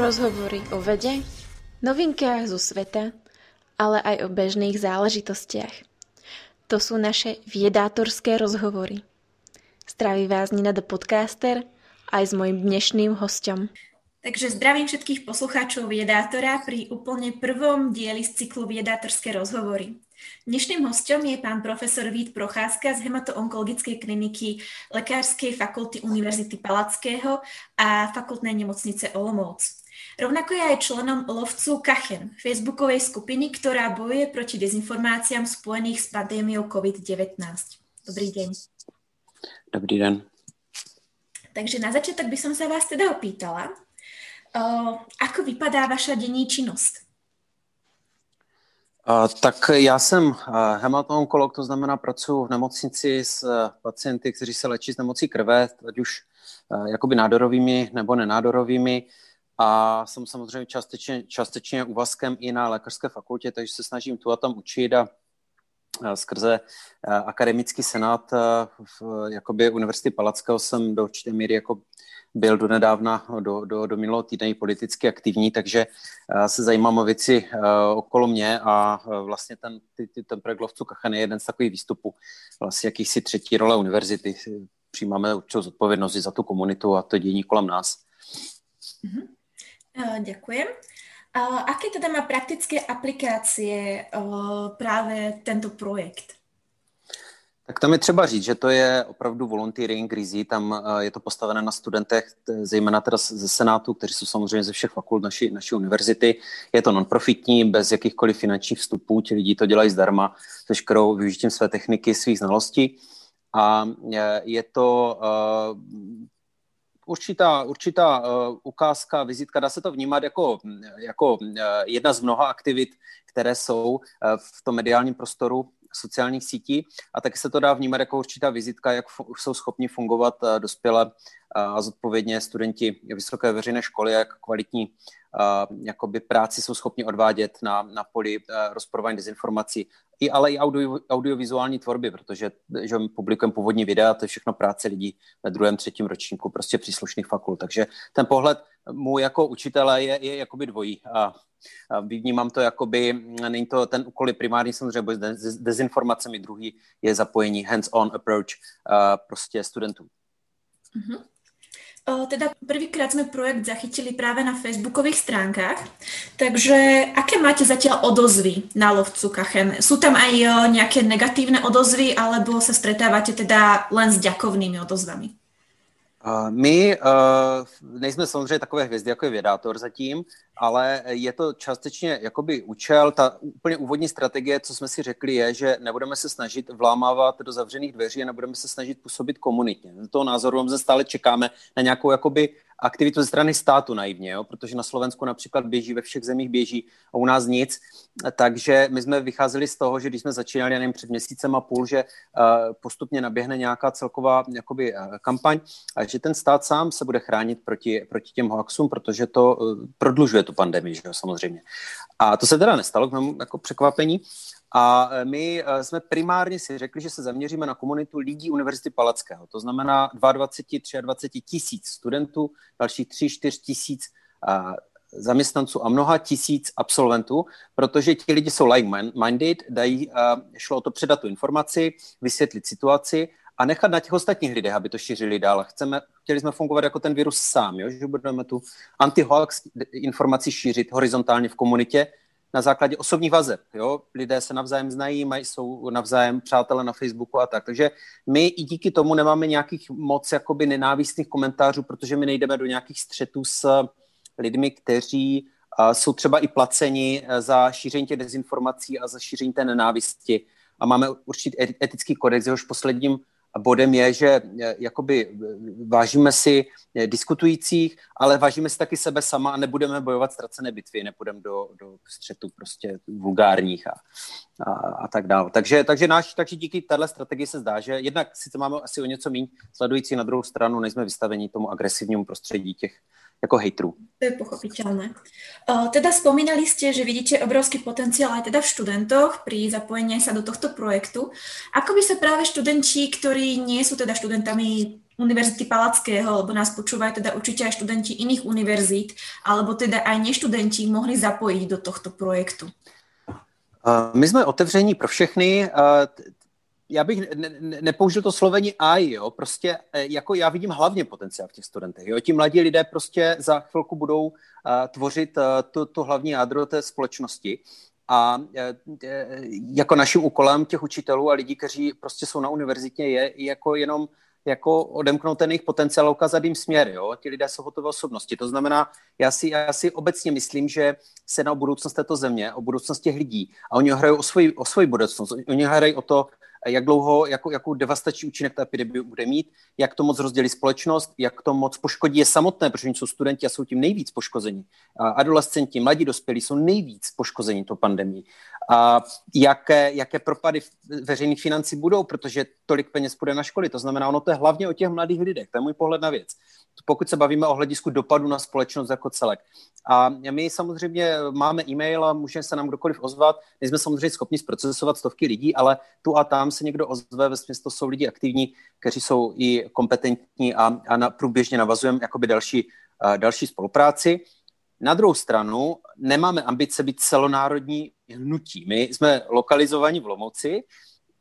Rozhovory o vede, novinkách zo sveta, ale aj o bežných záležitostiach. To sú naše viedátorské rozhovory. Zdraví vás Nina do podcaster aj s mojím dnešným hostom. Takže zdravím všetkých poslucháčov Viedátora pri úplne prvom dieli z cyklu Viedátorské rozhovory. Dnešným hostom je pán profesor Vít Procházka z hematoonkologickej kliniky Lekárskej fakulty Univerzity Palackého a fakultnej nemocnice Olomouc. Rovnako je aj členom lovcu Kachen, facebookovej skupiny, ktorá bojuje proti dezinformáciám spojených s pandémiou COVID-19. Dobrý deň. Dobrý den. Takže na začiatok by som sa vás teda opýtala, uh, ako vypadá vaša denní činnost? Uh, tak já jsem uh, hematoonkolog, to znamená pracuji v nemocnici s uh, pacienty, kteří se léčí z nemocí krve, ať už uh, jakoby nádorovými nebo nenádorovými. A jsem samozřejmě částečně, částečně úvazkem i na lékařské fakultě, takže se snažím tu a tam učit a skrze akademický senát v jakoby Univerzity Palackého jsem do určité míry jako byl do nedávna, do, do, do minulého týdne politicky aktivní, takže se zajímám o věci okolo mě a vlastně ten, ten projekt Lovců Kachan je jeden z takových výstupů vlastně jakýchsi třetí role univerzity. Přijímáme určitou zodpovědnost za tu komunitu a to dění kolem nás. Mm-hmm. Ďakujem. Aké teda má praktické aplikácie právě tento projekt? Tak tam je třeba říct, že to je opravdu volunteering rizí, tam je to postavené na studentech, zejména teda ze Senátu, kteří jsou samozřejmě ze všech fakult naší, naší univerzity. Je to non-profitní, bez jakýchkoliv finančních vstupů, ti lidi to dělají zdarma, s veškerou využitím své techniky, svých znalostí. A je to určitá, určitá uh, ukázka, vizitka, dá se to vnímat jako, jako uh, jedna z mnoha aktivit, které jsou uh, v tom mediálním prostoru sociálních sítí. A taky se to dá vnímat jako určitá vizitka, jak jsou schopni fungovat dospělé a zodpovědně studenti vysoké veřejné školy, jak kvalitní jakoby práci jsou schopni odvádět na, na poli rozporování dezinformací, i, ale i audio, audiovizuální tvorby, protože že publikujeme původní videa, to je všechno práce lidí ve druhém, třetím ročníku, prostě příslušných fakult. Takže ten pohled můj jako učitele je, je jakoby dvojí. A, a vnímám to jakoby, není to ten úkol je primární samozřejmě boj s dezinformacemi, druhý je zapojení hands-on approach a, prostě studentů. Mm-hmm. Teda prvýkrát sme projekt zachytili práve na facebookových stránkach, takže aké máte zatiaľ odozvy na lovcu Kachen? Sú tam aj nejaké negatívne odozvy, alebo sa stretávate teda len s ďakovnými odozvami? My uh, nejsme samozřejmě takové hvězdy, jako je Vědátor zatím, ale je to částečně jakoby účel. Ta úplně úvodní strategie, co jsme si řekli, je, že nebudeme se snažit vlámávat do zavřených dveří a nebudeme se snažit působit komunitně. Z toho názoru my stále čekáme na nějakou jakoby aktivitu ze strany státu naivně, jo? protože na Slovensku například běží, ve všech zemích běží a u nás nic. Takže my jsme vycházeli z toho, že když jsme začínali, nevím, před měsícem a půl, že uh, postupně naběhne nějaká celková jakoby, uh, kampaň a že ten stát sám se bude chránit proti, proti těm hoaxům, protože to prodlužuje tu pandemii, že jo, samozřejmě. A to se teda nestalo k mému jako překvapení. A e, my e, jsme primárně si řekli, že se zaměříme na komunitu lidí Univerzity Palackého. To znamená 22, 23 tisíc studentů, dalších 3-4 tisíc zaměstnanců a mnoha tisíc absolventů, protože ti lidi jsou like-minded, dají, šlo o to předat tu informaci, vysvětlit situaci a nechat na těch ostatních lidech, aby to šířili dál. Chceme, chtěli jsme fungovat jako ten virus sám, jo? že budeme tu anti-hoax informaci šířit horizontálně v komunitě, na základě osobních vazeb. Jo? Lidé se navzájem znají, mají, jsou navzájem přátelé na Facebooku a tak. Takže my i díky tomu nemáme nějakých moc jakoby nenávistných komentářů, protože my nejdeme do nějakých střetů s lidmi, kteří jsou třeba i placeni uh, za šíření těch dezinformací a za šíření té nenávisti. A máme určitý etický kodex, jehož posledním bodem je, že e, jakoby e, vážíme si e, diskutujících, ale vážíme si taky sebe sama a nebudeme bojovat ztracené bitvy, nepůjdeme do, do střetu prostě vulgárních a, a, a tak dále. Takže, takže, náš, takže díky téhle strategii se zdá, že jednak sice máme asi o něco méně sledující, na druhou stranu nejsme vystaveni tomu agresivnímu prostředí těch, jako hejtrů. To je pochopiteľné. Teda spomínali ste, že vidíte obrovský potenciál aj teda v študentoch pri zapojení sa do tohto projektu. Ako by sa práve študenti, ktorí nie sú teda študentami Univerzity Palackého, lebo nás počúvajú teda určite aj študenti iných univerzít, alebo teda aj neštudenti mohli zapojiť do tohto projektu? My jsme otevření pro všechny já bych ne, ne, nepoužil to slovení AI, jo, prostě eh, jako já vidím hlavně potenciál v těch studentech, jo, ti mladí lidé prostě za chvilku budou uh, tvořit uh, to, to hlavní jádro té společnosti a jako naším úkolem těch učitelů a lidí, kteří prostě jsou na univerzitě, je jako jenom jako odemknout ten jejich potenciál a ukázat jim směr. Jo? Ti lidé jsou hotové osobnosti. To znamená, já si, já si obecně myslím, že se na budoucnost této země, o budoucnost těch lidí a oni hrají o svoji, o svoji budoucnost. Oni hrají o to, jak dlouho, jako, jakou devastační účinek ta epidemie bude mít, jak to moc rozdělí společnost, jak to moc poškodí je samotné, protože oni jsou studenti a jsou tím nejvíc poškození. Adolescenti, mladí dospělí jsou nejvíc poškození to pandemii. A jaké, jaké propady veřejných financí budou, protože tolik peněz půjde na školy. To znamená, ono to je hlavně o těch mladých lidech. To je můj pohled na věc. Pokud se bavíme o hledisku dopadu na společnost jako celek. A my samozřejmě máme e-mail a může se nám kdokoliv ozvat. Nejsme samozřejmě schopni zprocesovat stovky lidí, ale tu a tam se někdo ozve, ve smyslu jsou lidi aktivní, kteří jsou i kompetentní a, a na, průběžně navazujeme jakoby další, uh, další spolupráci. Na druhou stranu nemáme ambice být celonárodní hnutí. My jsme lokalizovaní v Lomoci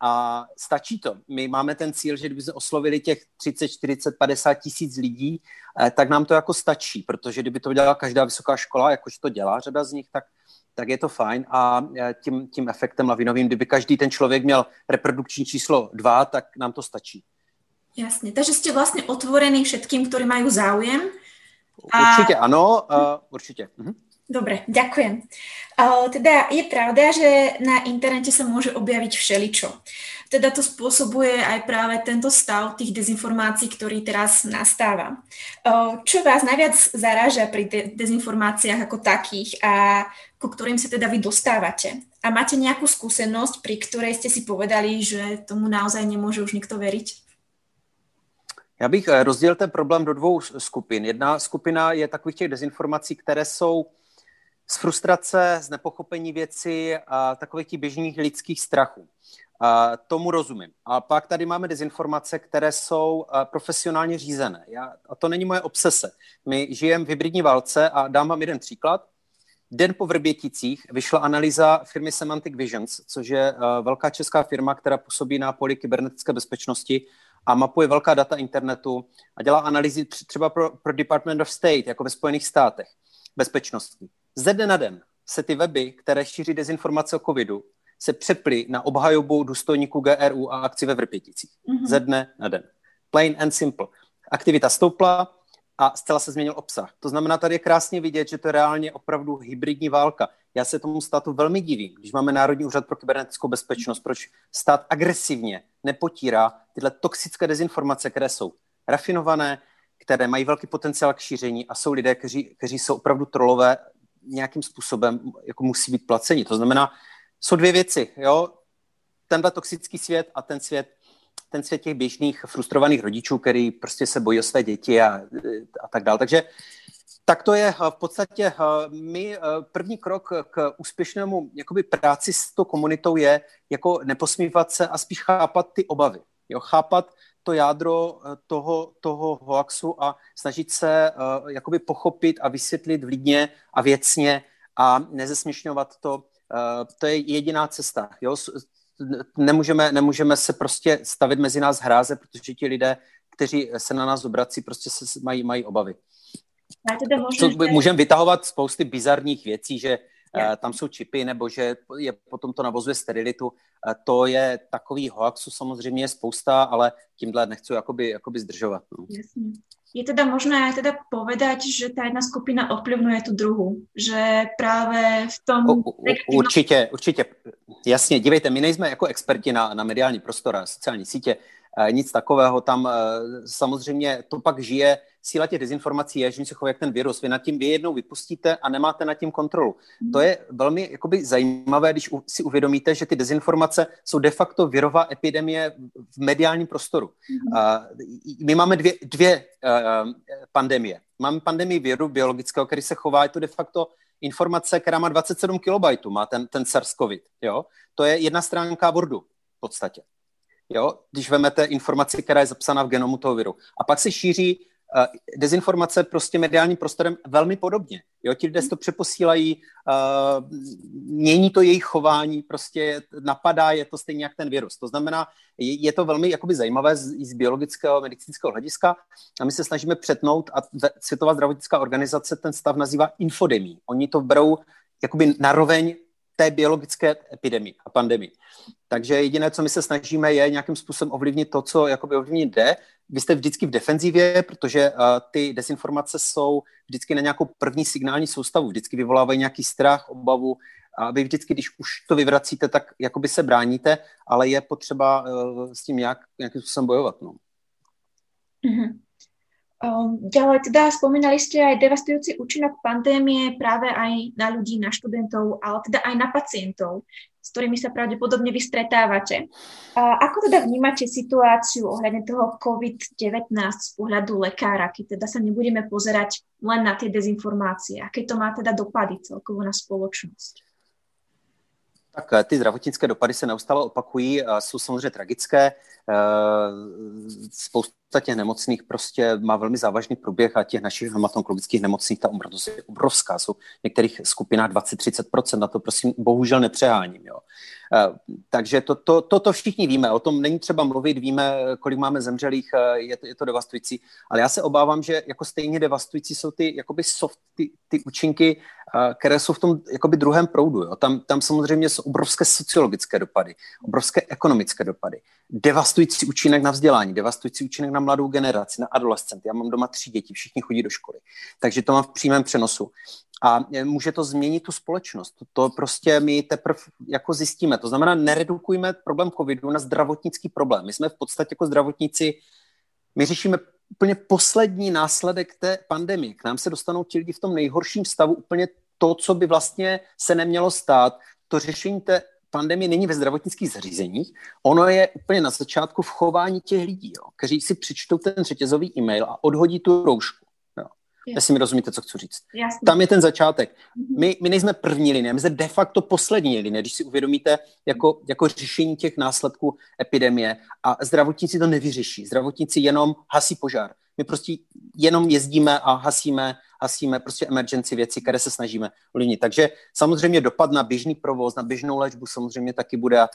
a stačí to. My máme ten cíl, že kdyby jsme oslovili těch 30, 40, 50 tisíc lidí, eh, tak nám to jako stačí, protože kdyby to dělala každá vysoká škola, jakož to dělá řada z nich, tak tak je to fajn a eh, tím, tím efektem lavinovým, kdyby každý ten člověk měl reprodukční číslo 2, tak nám to stačí. Jasně, takže jste vlastně otvorení všetkým, kteří mají záujem. A... Určitě ano, uh, určitě. Mhm. Dobre, ďakujem. Uh, teda je pravda, že na internete sa môže objaviť všeličo. Teda to spôsobuje aj práve tento stav tých dezinformácií, ktorý teraz nastáva. Uh, čo vás najviac zaráža pri de- dezinformáciách ako takých a ku ktorým sa teda vy dostávate? A máte nejakú skúsenosť, pri ktorej ste si povedali, že tomu naozaj nemôže už nikto veriť? Já bych eh, rozdělil ten problém do dvou skupin. Jedna skupina je takových těch dezinformací, které jsou z frustrace, z nepochopení věci a takových těch běžných lidských strachů. A tomu rozumím. A pak tady máme dezinformace, které jsou profesionálně řízené. Já, a to není moje obsese. My žijeme v hybridní válce a dám vám jeden příklad. Den po Vrběticích vyšla analýza firmy Semantic Visions, což je velká česká firma, která působí na poli kybernetické bezpečnosti a mapuje velká data internetu a dělá analýzy třeba pro, pro Department of State, jako ve Spojených státech, bezpečnostní. Ze dne na den se ty weby, které šíří dezinformace o covidu, se přeply na obhajobu důstojníků GRU a akci ve Vrpěticích. Mm-hmm. Ze dne na den. Plain and simple. Aktivita stoupla a zcela se změnil obsah. To znamená, tady je krásně vidět, že to je reálně opravdu hybridní válka. Já se tomu státu velmi divím, když máme Národní úřad pro kybernetickou bezpečnost, proč stát agresivně nepotírá tyhle toxické dezinformace, které jsou rafinované, které mají velký potenciál k šíření a jsou lidé, kteří, kteří jsou opravdu trolové nějakým způsobem jako musí být placeni. To znamená, jsou dvě věci, jo, tenhle toxický svět a ten svět, ten svět těch běžných frustrovaných rodičů, který prostě se bojí o své děti a, a tak dále. Takže tak to je v podstatě my první krok k úspěšnému jakoby práci s tou komunitou je jako neposmívat se a spíš chápat ty obavy. Jo, chápat to jádro eh, toho, toho hoaxu a snažit se uh, jakoby pochopit a vysvětlit vlídně a věcně a nezesměšňovat to. Uh, to je jediná cesta. Jo? Nemůžeme, nemůžeme se prostě stavit mezi nás hráze, protože ti lidé, kteří se na nás obrací, prostě se mají, mají obavy. Můžeme vytahovat spousty bizarních věcí, že je. tam jsou čipy, nebo že je, potom to navozuje sterilitu. To je takový hoaxu samozřejmě je spousta, ale tímhle nechci jakoby, jakoby zdržovat. No. Jasně. Je teda možné teda povedať, že ta jedna skupina ovplyvňuje tu druhou, že právě v tom... U, u, určitě, určitě. Jasně, dívejte, my nejsme jako experti na, na mediální prostor a sociální sítě, nic takového. Tam e, samozřejmě to pak žije, síla těch dezinformací je, že se chovají jak ten virus. Vy nad tím vy jednou vypustíte a nemáte nad tím kontrolu. Mm. To je velmi jakoby, zajímavé, když si uvědomíte, že ty dezinformace jsou de facto virová epidemie v mediálním prostoru. Mm. Uh, my máme dvě, dvě pandemie. Máme pandemii viru biologického, který se chová, je to de facto informace, která má 27 KB, má ten, ten SARS-CoV. Jo? To je jedna stránka Wordu v podstatě. Jo? Když vezmete informaci, která je zapsána v genomu toho viru. A pak se šíří uh, dezinformace prostě mediálním prostorem velmi podobně. Jo? Ti lidé to přeposílají, uh, mění to jejich chování, prostě napadá je to stejně jak ten virus. To znamená, je, je to velmi jakoby zajímavé z, z biologického, medicínského hlediska a my se snažíme přetnout a Světová zdravotnická organizace ten stav nazývá infodemí. Oni to berou jakoby naroveň té biologické epidemii a pandemii. Takže jediné, co my se snažíme, je nějakým způsobem ovlivnit to, co jakoby ovlivnit jde. Vy jste vždycky v defenzivě, protože uh, ty dezinformace jsou vždycky na nějakou první signální soustavu, vždycky vyvolávají nějaký strach, obavu a vy vždycky, když už to vyvracíte, tak jakoby se bráníte, ale je potřeba uh, s tím nějak, nějakým způsobem bojovat. No. Mm-hmm. Um, ďalej teda spomínali ste aj devastujúci účinok pandémie práve aj na ľudí, na študentov, ale teda aj na pacientov, s ktorými sa pravdepodobne vy stretávate. A ako teda vnímate situáciu ohľadne toho COVID-19 z pohľadu lekára, keď teda sa nebudeme pozerať len na tie dezinformácie? Aké to má teda dopady celkovo na spoločnosť? Tak eh, ty zdravotnické dopady se neustále opakují, jsou samozřejmě tragické. Eh, spousta těch nemocných prostě má velmi závažný průběh a těch našich hematologických nemocných, ta umrtnost je obrovská. Jsou v některých skupinách 20-30%, na to prosím bohužel nepřeháním. Jo. Eh, takže to, to, to, to všichni víme, o tom není třeba mluvit, víme, kolik máme zemřelých, je to, je to devastující, ale já se obávám, že jako stejně devastující jsou ty jakoby soft, ty, ty účinky které jsou v tom jakoby druhém proudu. Jo. Tam, tam samozřejmě jsou obrovské sociologické dopady, obrovské ekonomické dopady, devastující účinek na vzdělání, devastující účinek na mladou generaci, na adolescenty. Já mám doma tři děti, všichni chodí do školy, takže to mám v přímém přenosu. A může to změnit tu společnost. To prostě my teprve jako zjistíme. To znamená, neredukujme problém covidu na zdravotnický problém. My jsme v podstatě jako zdravotníci, my řešíme úplně poslední následek té pandemie. K nám se dostanou ti lidi v tom nejhorším stavu úplně to, co by vlastně se nemělo stát. To řešení té pandemie není ve zdravotnických zařízeních, ono je úplně na začátku v chování těch lidí, jo, kteří si přečtou ten řetězový e-mail a odhodí tu roušku. Jestli mi rozumíte, co chci říct. Jasně. Tam je ten začátek. Mhm. My, my nejsme první linie, my jsme de facto poslední linie, když si uvědomíte jako, jako řešení těch následků epidemie. A zdravotníci to nevyřeší. Zdravotníci jenom hasí požár. My prostě jenom jezdíme a hasíme hasíme prostě emergency věci, které se snažíme ovlivnit. Takže samozřejmě dopad na běžný provoz, na běžnou léčbu samozřejmě taky bude.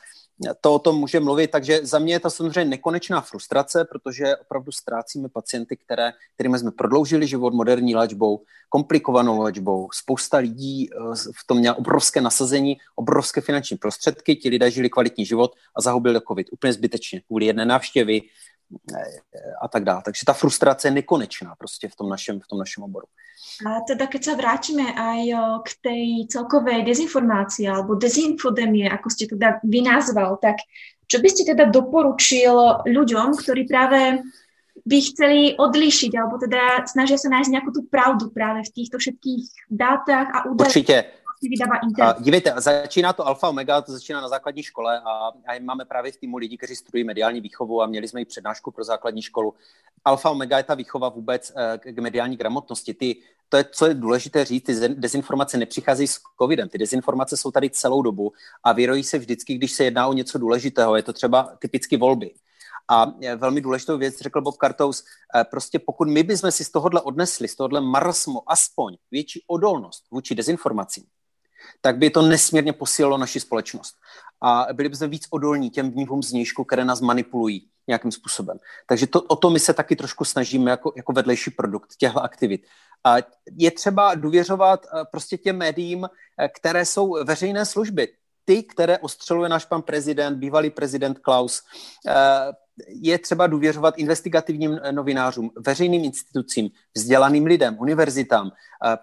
To o tom může mluvit, takže za mě je to samozřejmě nekonečná frustrace, protože opravdu ztrácíme pacienty, které, kterým jsme prodloužili život moderní léčbou, komplikovanou léčbou. Spousta lidí eh, v tom měla obrovské nasazení, obrovské finanční prostředky, ti lidé žili kvalitní život a zahubili covid úplně zbytečně kvůli jedné návštěvy, a tak dále. Takže ta frustrace je nekonečná prostě v tom našem, v tom našem oboru. A teda keď sa vrátime aj k tej celkovej dezinformácii alebo dezinfodemie, ako ste teda vynázval, tak čo by ste teda doporučil ľuďom, ktorí práve by chceli odlišiť, alebo teda snažia sa nájsť nejakú tú pravdu práve v týchto všetkých dátach a údajoch. Určite, vydává internet. Dívejte, začíná to alfa omega, to začíná na základní škole a, a máme právě v týmu lidí, kteří studují mediální výchovu a měli jsme i přednášku pro základní školu. Alfa omega je ta výchova vůbec eh, k mediální gramotnosti. Ty, to je, co je důležité říct, ty dezinformace nepřicházejí s covidem. Ty dezinformace jsou tady celou dobu a vyrojí se vždycky, když se jedná o něco důležitého. Je to třeba typicky volby. A velmi důležitou věc řekl Bob Kartous, eh, prostě pokud my bychom si z tohohle odnesli, z tohohle marasmu aspoň větší odolnost vůči dezinformacím, tak by to nesmírně posílilo naši společnost. A byli bychom víc odolní těm vnívům znějšku, které nás manipulují nějakým způsobem. Takže to, o to my se taky trošku snažíme jako, jako vedlejší produkt těchto aktivit. A je třeba důvěřovat eh, prostě těm médiím, eh, které jsou veřejné služby. Ty, které ostřeluje náš pan prezident, bývalý prezident Klaus, eh, je třeba důvěřovat investigativním novinářům, veřejným institucím, vzdělaným lidem, univerzitám,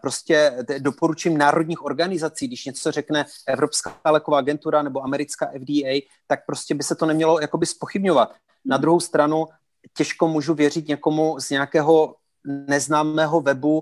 prostě doporučím národních organizací, když něco řekne Evropská léková agentura nebo americká FDA, tak prostě by se to nemělo jakoby spochybňovat. Na druhou stranu těžko můžu věřit někomu z nějakého neznámého webu,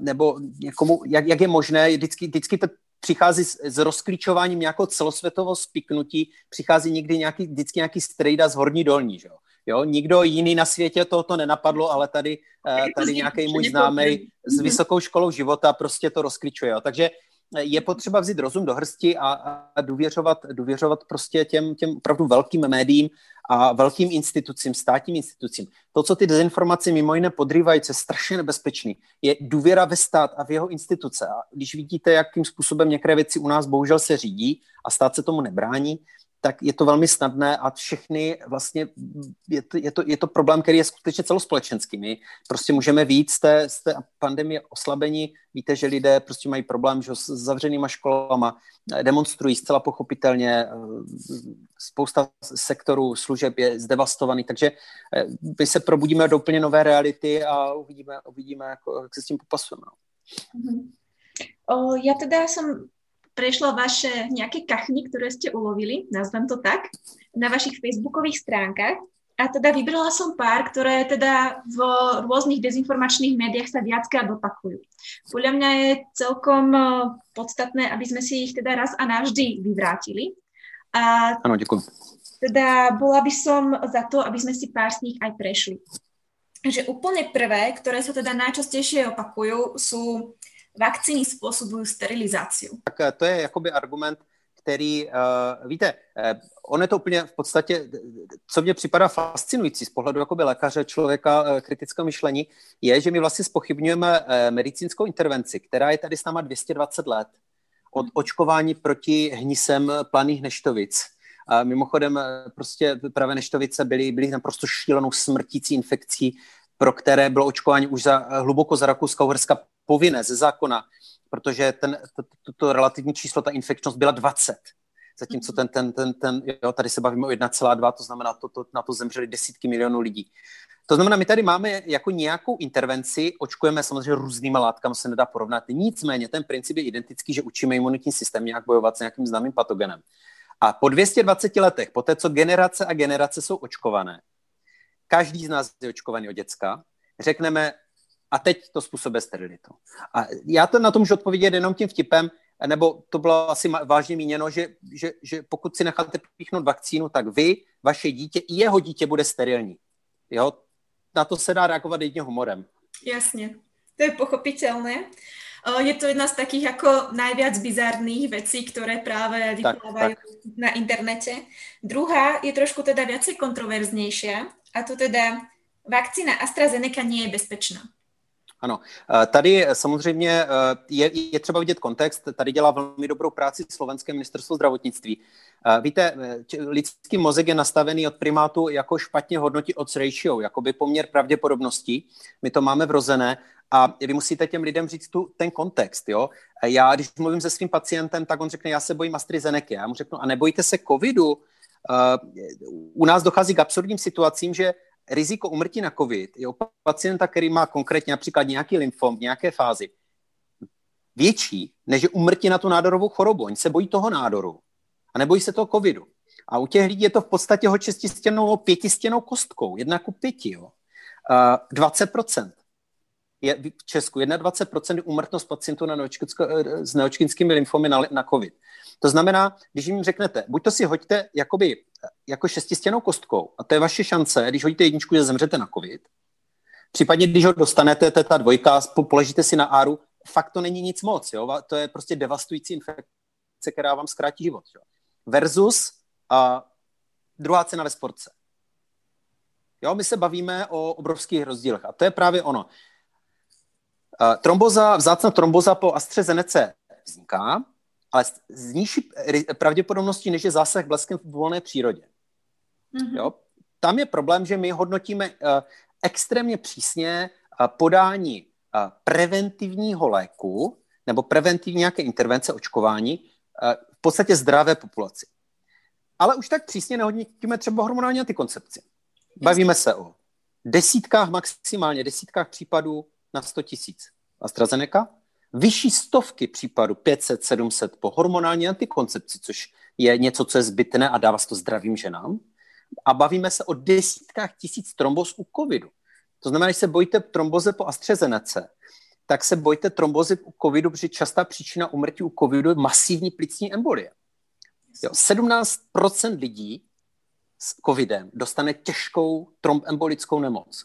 nebo někomu, jak, jak je možné, vždycky, vždycky to přichází s, s rozklíčováním nějakého celosvětového spiknutí, přichází někdy nějaký, vždycky nějaký strejda z horní dolní, že jo? Jo, nikdo jiný na světě to, to nenapadlo, ale tady, eh, tady nějaký můj známý s vysokou školou života prostě to rozklíčuje. Jo. Takže je potřeba vzít rozum do hrsti a, a důvěřovat, důvěřovat prostě těm, těm opravdu velkým médiím a velkým institucím, státním institucím. To, co ty dezinformace mimo jiné podrývají, co je strašně nebezpečný, je důvěra ve stát a v jeho instituce. A když vidíte, jakým způsobem některé věci u nás bohužel se řídí a stát se tomu nebrání, tak je to velmi snadné a všechny vlastně, je to, je to, je to problém, který je skutečně celospolečenský. My prostě můžeme víc z té, z té pandemie oslabení. Víte, že lidé prostě mají problém že s zavřenýma školama, demonstrují zcela pochopitelně, spousta sektorů služeb je zdevastovaný, takže eh, my se probudíme do úplně nové reality a uvidíme, uvidíme jak se s tím popasujeme. Mm-hmm. O, ja teda som prešla vaše nejaké kachny, ktoré ste ulovili, nazvem to tak, na vašich facebookových stránkach. A teda vybrala som pár, ktoré teda v rôznych dezinformačných médiách sa viackrát opakujú. Podľa mňa je celkom eh, podstatné, aby sme si ich teda raz a navždy vyvrátili. A ano, děkuji. Teda bola by som za to, aby sme si pár z nich aj prešli. Že úplne prvé, ktoré sa teda najčastejšie opakujú, sú vakcíny způsobují sterilizaci. Tak eh, to je jakoby argument, který, uh, víte, uh, on je to úplně v podstatě, co mě připadá fascinující z pohledu jakoby lékaře, člověka uh, kritického myšlení, je, že my vlastně spochybňujeme uh, medicínskou intervenci, která je tady s náma 220 let. Od hmm. očkování proti hnisem planých neštovic. A mimochodem, prostě pravé neštovice byly, byly naprosto šílenou smrtící infekcí, pro které bylo očkování už za, hluboko za Rakouska-Uherska povinné ze zákona, protože ten, to, to, to relativní číslo, ta infekčnost byla 20. Zatímco ten, ten, ten, ten jo, tady se bavíme o 1,2, to znamená, to, to, na to zemřeli desítky milionů lidí. To znamená, my tady máme jako nějakou intervenci, očkujeme samozřejmě různými látkami, se nedá porovnat. Nicméně ten princip je identický, že učíme imunitní systém nějak bojovat s nějakým známým patogenem. A po 220 letech, po té, co generace a generace jsou očkované, každý z nás je očkovaný od děcka, řekneme, a teď to způsobuje sterilitu. A já to na to můžu odpovědět jenom tím vtipem, nebo to bylo asi vážně míněno, že, že, že pokud si necháte píchnout vakcínu, tak vy, vaše dítě i jeho dítě bude sterilní. Jo? Na to se dá reagovat jedním humorem. Jasně, to je pochopitelné. Je to jedna z takých jako najviac bizarných vecí, které právě vyplávají na internete. Druhá je trošku teda viacej kontroverznější a to teda vakcína AstraZeneca nie je bezpečná. Ano, eh, tady samozřejmě eh, je, je třeba vidět kontext. Tady dělá velmi dobrou práci slovenské ministerstvo zdravotnictví. Víte, lidský mozek je nastavený od primátu jako špatně hodnotí odds ratio, by poměr pravděpodobností. My to máme vrozené a vy musíte těm lidem říct tu, ten kontext. Jo? Já, když mluvím se svým pacientem, tak on řekne, já se bojím AstraZeneca. Já mu řeknu, a nebojte se covidu. U nás dochází k absurdním situacím, že riziko umrtí na COVID je u pacienta, který má konkrétně například nějaký lymfom v nějaké fázi, větší, než umrtí na tu nádorovou chorobu. Oni se bojí toho nádoru a nebojí se toho covidu. A u těch lidí je to v podstatě ho šestistěnou nebo pětistěnou kostkou, jedna ku pěti. Jo. Uh, 20% je v Česku, 21% je úmrtnost pacientů na s neočkinskými lymfomy na, na COVID. To znamená, když jim řeknete, buď to si hoďte jakoby jako šestistěnou kostkou a to je vaše šance, když hodíte jedničku, že zemřete na covid. Případně, když ho dostanete, to je ta dvojka, položíte si na áru, fakt to není nic moc, jo? to je prostě devastující infekce, která vám zkrátí život. Jo? Versus a druhá cena ve sportce. Jo, my se bavíme o obrovských rozdílech a to je právě ono. Uh, tromboza, vzácná tromboza po AstraZeneca vzniká, ale z nižší pravděpodobností, než je zásah bleskem v volné přírodě. Mm-hmm. Jo? Tam je problém, že my hodnotíme uh, extrémně přísně uh, podání uh, preventivního léku nebo preventivní nějaké intervence očkování uh, v podstatě zdravé populaci. Ale už tak přísně nehodnotíme třeba hormonální antikoncepci. bavíme se o desítkách, maximálně desítkách případů na 100 tisíc. AstraZeneca, vyšší stovky případů, 500, 700 po hormonální antikoncepci, což je něco, co je zbytné a dává se to zdravým ženám. A bavíme se o desítkách tisíc trombos u covidu. To znamená, že se bojíte tromboze po AstraZeneca, tak se bojte trombozy u covidu, protože častá příčina umrtí u covidu je masivní plicní embolie. Jo, 17% lidí s covidem dostane těžkou trombembolickou nemoc.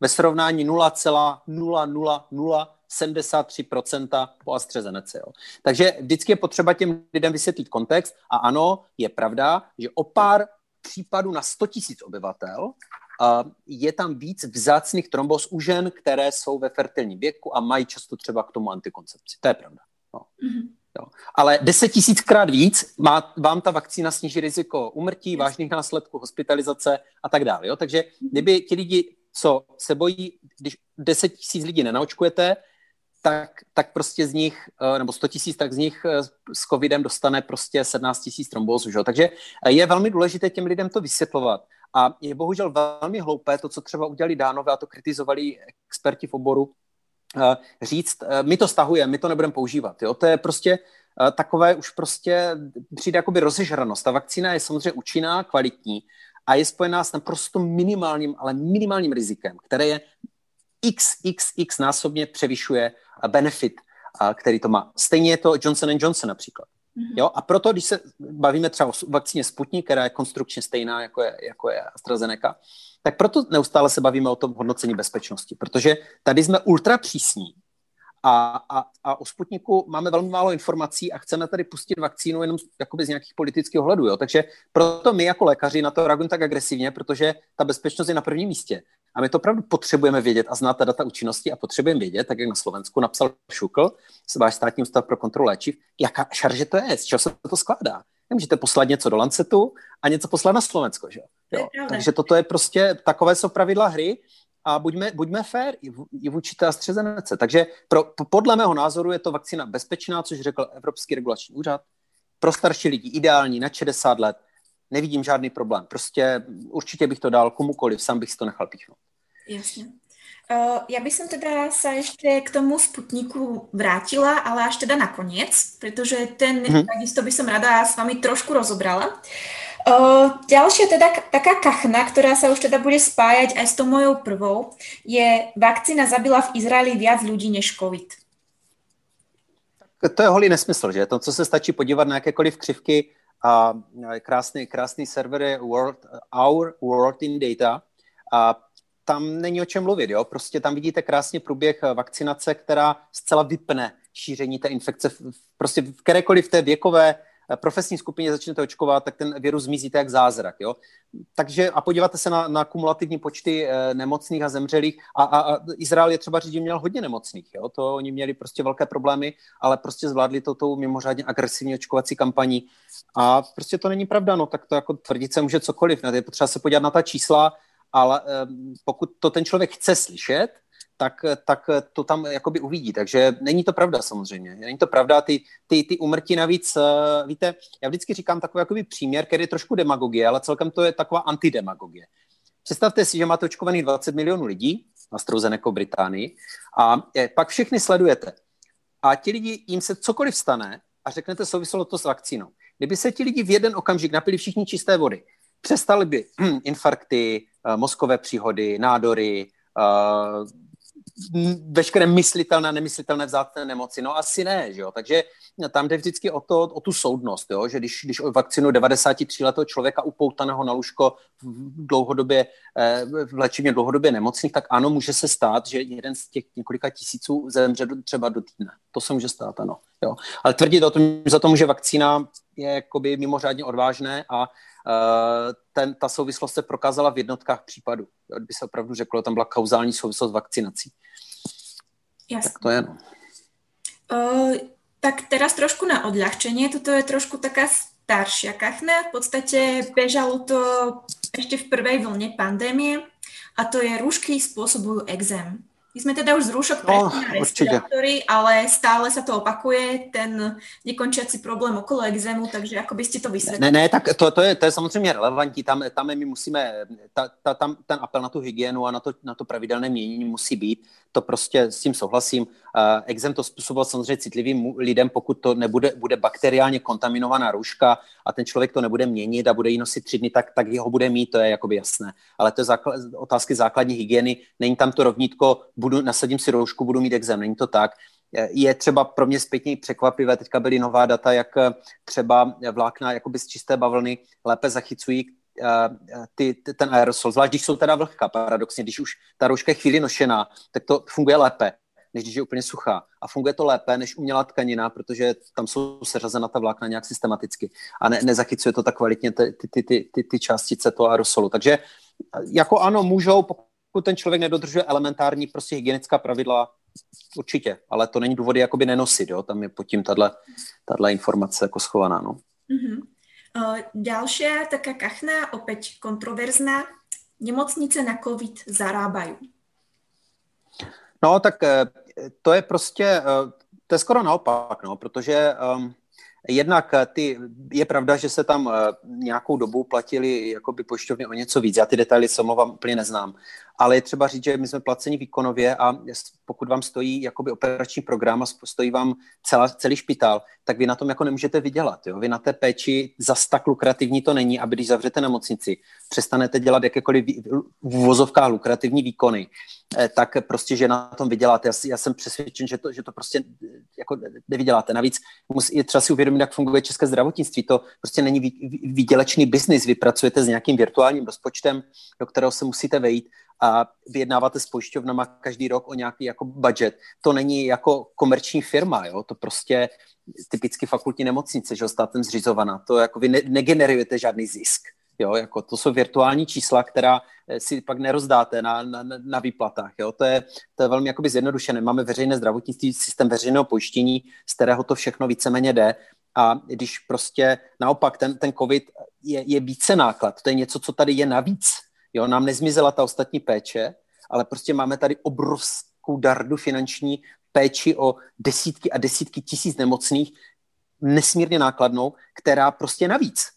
Ve srovnání 0,00073% po AstraZeneca. Jo. Takže vždycky je potřeba těm lidem vysvětlit kontext a ano, je pravda, že o pár případů na 100 000 obyvatel je tam víc vzácných trombos u žen, které jsou ve fertilním věku a mají často třeba k tomu antikoncepci. To je pravda. No. Mm-hmm. Jo. Ale deset tisíckrát víc má, vám ta vakcína sníží riziko umrtí, vážných následků, hospitalizace a tak dále. Jo. Takže mhm. kdyby ti lidi, co se bojí, když deset tisíc lidí nenaočkujete, tak, tak prostě z nich, eh, nebo 100 tisíc, tak z nich eh, s covidem dostane prostě 17 tisíc trombózů. Že? Takže eh, je velmi důležité těm lidem to vysvětlovat. A je bohužel velmi hloupé to, co třeba udělali dánové, a to kritizovali experti v oboru, říct, my to stahujeme, my to nebudeme používat. Jo? To je prostě takové už prostě přijde jakoby rozežranost. Ta vakcína je samozřejmě účinná, kvalitní a je spojená s naprosto minimálním, ale minimálním rizikem, které je xxx násobně převyšuje benefit, který to má. Stejně je to Johnson Johnson například. Mm-hmm. Jo? A proto, když se bavíme třeba o vakcíně Sputnik, která je konstrukčně stejná, jako je, jako je AstraZeneca, tak proto neustále se bavíme o tom hodnocení bezpečnosti, protože tady jsme ultra přísní a, a, a o Sputniku máme velmi málo informací a chceme tady pustit vakcínu jenom jakoby z nějakých politických ohledů. Jo? Takže proto my jako lékaři na to reagujeme tak agresivně, protože ta bezpečnost je na prvním místě. A my to opravdu potřebujeme vědět a znát ta data účinnosti a potřebujeme vědět, tak jak na Slovensku napsal Šukl, váš státní ústav pro kontrolu léčiv, jaká šarže to je, z čeho se to skládá. Nemůžete poslat něco do Lancetu a něco poslat na Slovensko, že jo? Takže toto je prostě, takové jsou pravidla hry a buďme, buďme fair i, v, i vůči té AstraZeneca. Takže pro, podle mého názoru je to vakcína bezpečná, což řekl Evropský regulační úřad, pro starší lidi ideální na 60 let, nevidím žádný problém. Prostě určitě bych to dal komukoliv, sám bych si to nechal píchnout. Jasně. Uh, já bych som teda sa ešte k tomu Sputniku vrátila, ale až teda nakoniec, pretože ten mm-hmm. takisto by som rada s vami trošku rozobrala. Uh, ďalšia teda taká kachna, ktorá sa už teda bude spájať aj s tou mojou prvou, je vakcína zabila v Izraeli viac ľudí než COVID. To je holý nesmysl, že? To, co se stačí podívat na jakékoliv křivky a krásný, krásný server je World, Our World in Data a tam není o čem mluvit, jo? Prostě tam vidíte krásně průběh vakcinace, která zcela vypne šíření té infekce. Prostě v kterékoliv té věkové profesní skupině začnete očkovat, tak ten virus zmizí jak zázrak. Jo? Takže a podíváte se na, na kumulativní počty e, nemocných a zemřelých a, a, a Izrael je třeba říct, měl hodně nemocných. Jo? To oni měli prostě velké problémy, ale prostě zvládli to tou mimořádně agresivní očkovací kampaní. A prostě to není pravda, no tak to jako tvrdit se může cokoliv. Ne? Je potřeba se podívat na ta čísla, ale pokud to ten člověk chce slyšet, tak, tak to tam jakoby uvidí. Takže není to pravda samozřejmě. Není to pravda. Ty, ty, ty umrtí navíc, eh, víte, já vždycky říkám takový jakoby příměr, který je trošku demagogie, ale celkem to je taková antidemagogie. Představte si, že máte očkovaný 20 milionů lidí na AstraZeneca Británii a pak všechny sledujete. A ti lidi, jim se cokoliv stane a řeknete souviselo to s vakcínou. Kdyby se ti lidi v jeden okamžik napili všichni čisté vody, přestaly by infarkty, Eh, mozkové příhody, nádory, eh, veškeré myslitelné nemyslitelné vzácné nemoci. No asi ne, že jo? Takže tam jde vždycky o, to, o tu soudnost, jo? že když, když vakcinu 93 letého člověka upoutaného na lůžko v dlouhodobě, eh, v léčivně dlouhodobě nemocných, tak ano, může se stát, že jeden z těch několika tisíců zemře třeba do týdne. To se může stát, ano. Jo? Ale tvrdit o tom, za to, že vakcína je jakoby mimořádně odvážné a ten, ta souvislost se prokázala v jednotkách případů. Kdyby se opravdu řeklo, tam byla kauzální souvislost s vakcinací. Jasne. Tak to je. No. Uh, tak teraz trošku na odľahčenie. Toto je trošku taká staršia kachna. V podstate bežalo to ešte v prvej vlne pandémie a to je rúšky spôsobujú exém. My sme teda už z rúšok no, na respirátory, ale stále sa to opakuje, ten nekončiaci problém okolo exému, takže ako by ste to vysvětlili? Ne, ne, tak to, to, je, to je samozřejmě relevantní, tam, tam my musíme, ta, ta, tam ten apel na tu hygienu a na to, na to pravidelné měnění musí být, to prostě s tím souhlasím. Uh, exém to způsobovat samozřejmě citlivým lidem, pokud to nebude bude bakteriálně kontaminovaná rouška a ten člověk to nebude měnit a bude ji nosit tři dny, tak, tak ho bude mít, to je jakoby jasné. Ale to je základ, otázky základní hygieny, není tam to rovnítko, budu, nasadím si roušku, budu mít exém, není to tak. Je třeba pro mě zpětně překvapivé, teďka byly nová data, jak třeba vlákna jakoby z čisté bavlny lépe zachycují ty, ten aerosol, zvlášť když jsou teda vlhká, paradoxně, když už ta rouška je chvíli nošená, tak to funguje lépe, než když je úplně suchá. A funguje to lépe, než umělá tkanina, protože tam jsou seřazena ta vlákna nějak systematicky a ne, nezachycuje to tak kvalitně ty, ty, ty, ty, ty částice toho aerosolu. Takže jako ano, můžou, pokud ten člověk nedodržuje elementární prostě hygienická pravidla, určitě, ale to není důvody jakoby nenosit, jo? tam je pod tím tahle informace jako schovaná. No. Mm-hmm. Ďalšia taká kachná, opäť kontroverzná. Nemocnice na COVID zarábají. No, tak eh, to je prostě, eh, to je skoro naopak, no, protože um, Jednak eh, ty, je pravda, že se tam nějakou dobu platili jakoby pošťovny o něco víc. Já ty detaily se omlouvám, úplně neznám ale je třeba říct, že my jsme placeni výkonově a pokud vám stojí jakoby operační program a stojí vám celá, celý špitál, tak vy na tom jako nemůžete vydělat. Jo? Vy na té péči zas tak lukrativní to není, aby když zavřete nemocnici, přestanete dělat jakékoliv v lukrativní výkony, tak prostě, že na tom vyděláte. Já, já jsem přesvědčen, že to, že to prostě eh, jako nevyděláte. Navíc musí, je třeba si uvědomit, jak funguje české zdravotnictví. To prostě není výdělečný biznis. Vy pracujete s nějakým virtuálním rozpočtem, do kterého se musíte vejít a vyjednáváte s pojišťovnama každý rok o nějaký jako budget. To není jako komerční firma, jo? to prostě typicky fakultní nemocnice, že státem zřizovaná. To jako vy ne- negenerujete žádný zisk. Jo, jako to jsou virtuální čísla, která eh, si pak nerozdáte na, na, na výplatách. Jo. To, je, to je velmi jakoby zjednodušené. Máme veřejné zdravotnictví, systém veřejného pojištění, z kterého to všechno víceméně jde. A když prostě naopak ten, ten COVID je, je více náklad, to je něco, co tady je navíc, Jo, nám nezmizela ta ostatní péče, ale prostě máme tady obrovskou dardu finanční péči o desítky a desítky tisíc nemocných, nesmírně nákladnou, která prostě navíc.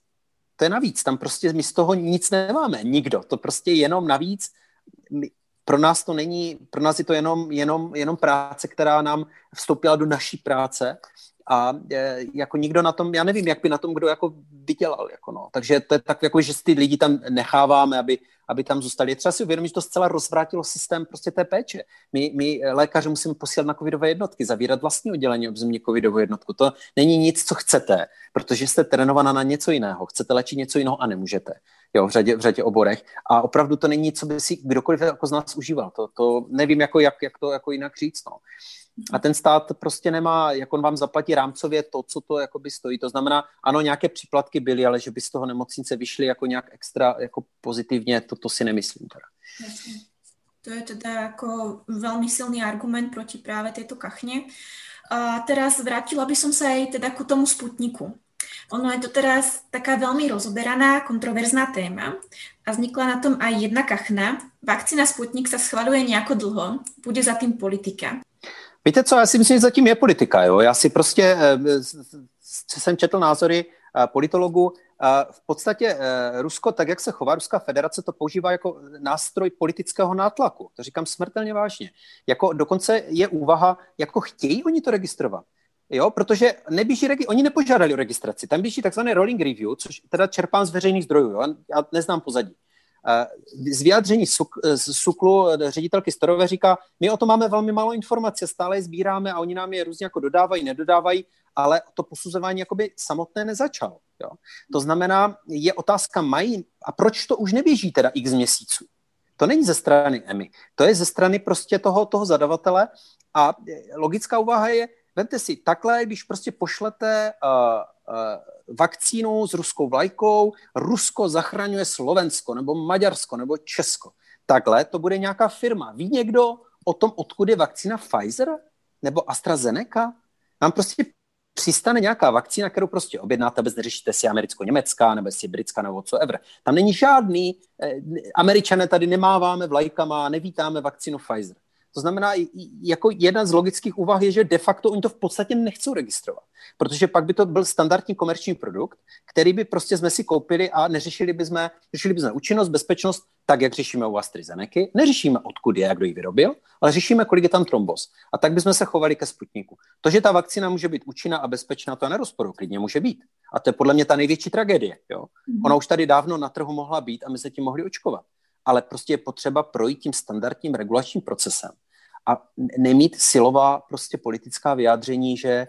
To je navíc, tam prostě my z toho nic nemáme, nikdo. To prostě jenom navíc. My, pro nás to není, pro nás je to jenom, jenom, jenom práce, která nám vstoupila do naší práce a e, jako nikdo na tom, já nevím, jak by na tom kdo jako vydělal, jako no. takže to je tak, jako, že ty lidi tam necháváme, aby, aby tam zůstali. Je třeba si uvědomit, že to zcela rozvrátilo systém prostě té péče. My, my lékaři musíme posílat na covidové jednotky, zavírat vlastní oddělení obzemní covidovou jednotku. To není nic, co chcete, protože jste trénovaná na něco jiného. Chcete léčit něco jiného a nemůžete. Jo, v řadě, v řadě oborech. A opravdu to není nic, co by si kdokoliv jako z nás užíval. To, to nevím, jako, jak, jak to jako jinak říct. No. A ten stát prostě nemá, jak on vám zaplatí rámcově to, co to jakoby stojí. To znamená, ano, nějaké příplatky byly, ale že by z toho nemocnice vyšly jako nějak extra jako pozitivně, to, to si nemyslím. Teda. To je teda jako velmi silný argument proti právě této kachně. A teraz vrátila by som sa aj teda ku tomu Sputniku. Ono je to teraz taká veľmi rozoberaná, kontroverzná téma a vznikla na tom aj jedna kachna. Vakcína Sputnik sa schvaluje nejako dlho, bude za tým politika. Víte co, já si myslím, že zatím je politika. Jo? Já si prostě, eh, jsem četl názory eh, politologů, v podstatě eh, Rusko, tak jak se chová Ruská federace, to používá jako nástroj politického nátlaku. To říkám smrtelně vážně. Jako dokonce je úvaha, jako chtějí oni to registrovat. Jo, protože neběží, oni nepožádali o registraci. Tam běží takzvané rolling review, což teda čerpám z veřejných zdrojů. Jo? Já neznám pozadí. Z vyjádření SUKLu ředitelky Storové říká, my o tom máme velmi málo informací, stále je sbíráme a oni nám je různě jako dodávají, nedodávají, ale to posuzování jakoby samotné nezačalo. Jo. To znamená, je otázka, mají, a proč to už neběží teda x měsíců? To není ze strany EMI, to je ze strany prostě toho, toho zadavatele a logická úvaha je, vemte si, takhle, když prostě pošlete uh, vakcínu s ruskou vlajkou, Rusko zachraňuje Slovensko, nebo Maďarsko, nebo Česko. Takhle to bude nějaká firma. Ví někdo o tom, odkud je vakcína Pfizer? Nebo AstraZeneca? Nám prostě přistane nějaká vakcína, kterou prostě objednáte, bez neřešíte si americko-německá, nebo si britská, nebo co ever. Tam není žádný, eh, američané tady nemáváme vlajkama, nevítáme vakcínu Pfizer. To znamená, jako jedna z logických úvah je, že de facto oni to v podstatě nechcou registrovat, protože pak by to byl standardní komerční produkt, který by prostě jsme si koupili a neřešili bychom, řešili bychom účinnost, bezpečnost, tak, jak řešíme u AstraZeneca. Neřešíme, odkud je a kdo ji vyrobil, ale řešíme, kolik je tam trombos. A tak bychom se chovali ke Sputniku. To, že ta vakcína může být účinná a bezpečná, to nerozporu, klidně může být. A to je podle mě ta největší tragédie. Jo? Mm-hmm. Ona už tady dávno na trhu mohla být a my se tím mohli očkovat ale prostě je potřeba projít tím standardním regulačním procesem a nemít silová prostě politická vyjádření, že eh,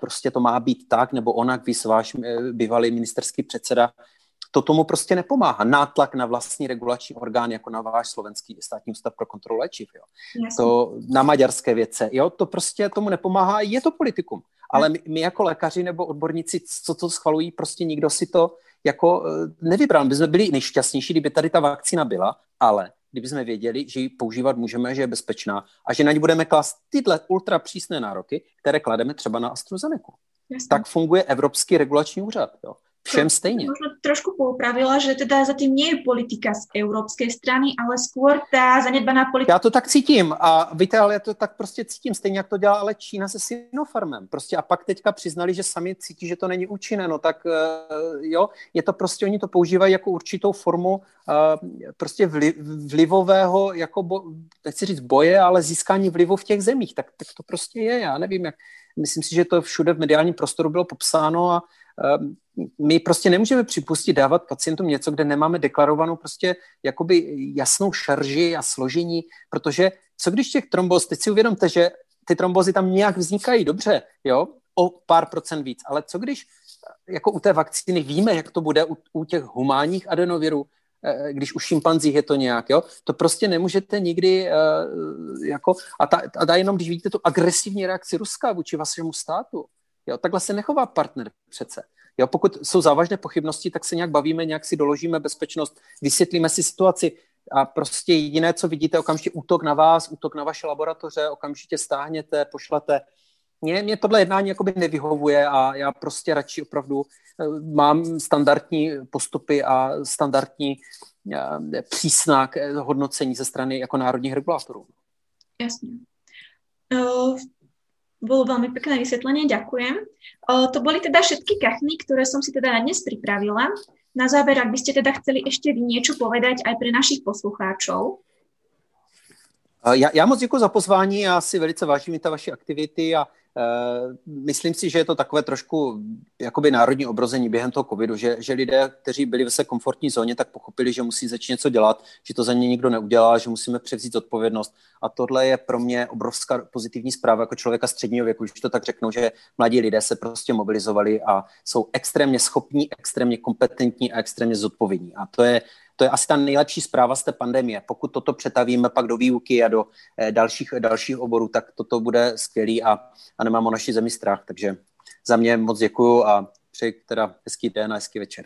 prostě to má být tak nebo onak, vy váš eh, bývalý ministerský předseda, to tomu prostě nepomáhá. Nátlak na vlastní regulační orgán, jako na váš slovenský státní ústav pro kontrolu léčiv, jo. To na maďarské věce, jo, to prostě tomu nepomáhá, je to politikum. Ale my, my jako lékaři nebo odborníci, co to schvalují, prostě nikdo si to jako eh, nevybral. My jsme byli nejšťastnější, kdyby tady ta vakcína byla, ale kdyby jsme věděli, že ji používat můžeme, že je bezpečná a že na ní budeme klást tyhle ultra přísné nároky, které klademe třeba na AstraZeneca. Jasně. Tak funguje Evropský regulační úřad. Jo všem stejně. Možno trošku poupravila, že teda zatím nie je politika z evropské strany, ale skôr ta zanedbaná politika. Já to tak cítím a víte, ale já to tak prostě cítím, stejně jak to dělá ale Čína se Sinopharmem. Prostě a pak teďka přiznali, že sami cítí, že to není účinné, no tak uh, jo, je to prostě, oni to používají jako určitou formu uh, prostě vli, vlivového, jako bo, nechci říct boje, ale získání vlivu v těch zemích, tak, tak to prostě je, já nevím, jak, myslím si, že to všude v mediálním prostoru bylo popsáno a my prostě nemůžeme připustit dávat pacientům něco, kde nemáme deklarovanou prostě jakoby jasnou šarži a složení, protože co když těch tromboz, teď si uvědomte, že ty trombozy tam nějak vznikají dobře, jo, o pár procent víc, ale co když jako u té vakcíny víme, jak to bude u, u těch humánních adenovirů, eh, když u šimpanzích je to nějak, jo, to prostě nemůžete nikdy uh, jako, a, ta, a ta jenom když vidíte tu agresivní reakci Ruska vůči vašemu státu, Jo, takhle se nechová partner přece. Jo, pokud jsou závažné pochybnosti, tak se nějak bavíme, nějak si doložíme bezpečnost, vysvětlíme si situaci a prostě jediné, co vidíte, okamžitě útok na vás, útok na vaše laboratoře, okamžitě stáhněte, pošlete. Mně, mě tohle jednání jakoby nevyhovuje a já prostě radši opravdu eh, mám standardní postupy a standardní eh, přísná hodnocení ze strany jako národních regulátorů. Jasně. Bolo veľmi pekné vysvetlenie, ďakujem. O, to boli teda všetky kachny, ktoré som si teda na dnes pripravila. Na záver, ak by ste teda chceli ešte vy niečo povedať aj pre našich poslucháčov. Já, já moc děkuji za pozvání, já si velice vážím ta vaše aktivity a myslím si, že je to takové trošku jakoby národní obrození během toho covidu, že, že lidé, kteří byli ve své komfortní zóně, tak pochopili, že musí začít něco dělat, že to za ně nikdo neudělá, že musíme převzít odpovědnost. A tohle je pro mě obrovská pozitivní zpráva jako člověka středního věku, když to tak řeknu, že mladí lidé se prostě mobilizovali a jsou extrémně schopní, extrémně kompetentní a extrémně zodpovědní. A to je to je asi ta nejlepší zpráva z té pandemie. Pokud toto přetavíme pak do výuky a do eh, dalších, dalších oborů, tak toto bude skvělý a, a nemám o naší zemi strach. Takže za mě moc děkuju a přeji teda hezký den a hezký večer.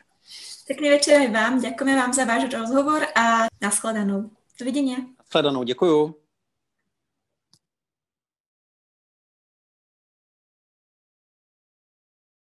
Pěkný večer i vám. Děkujeme vám za váš rozhovor a nashledanou. Dovidenia. Nashledanou, děkuju.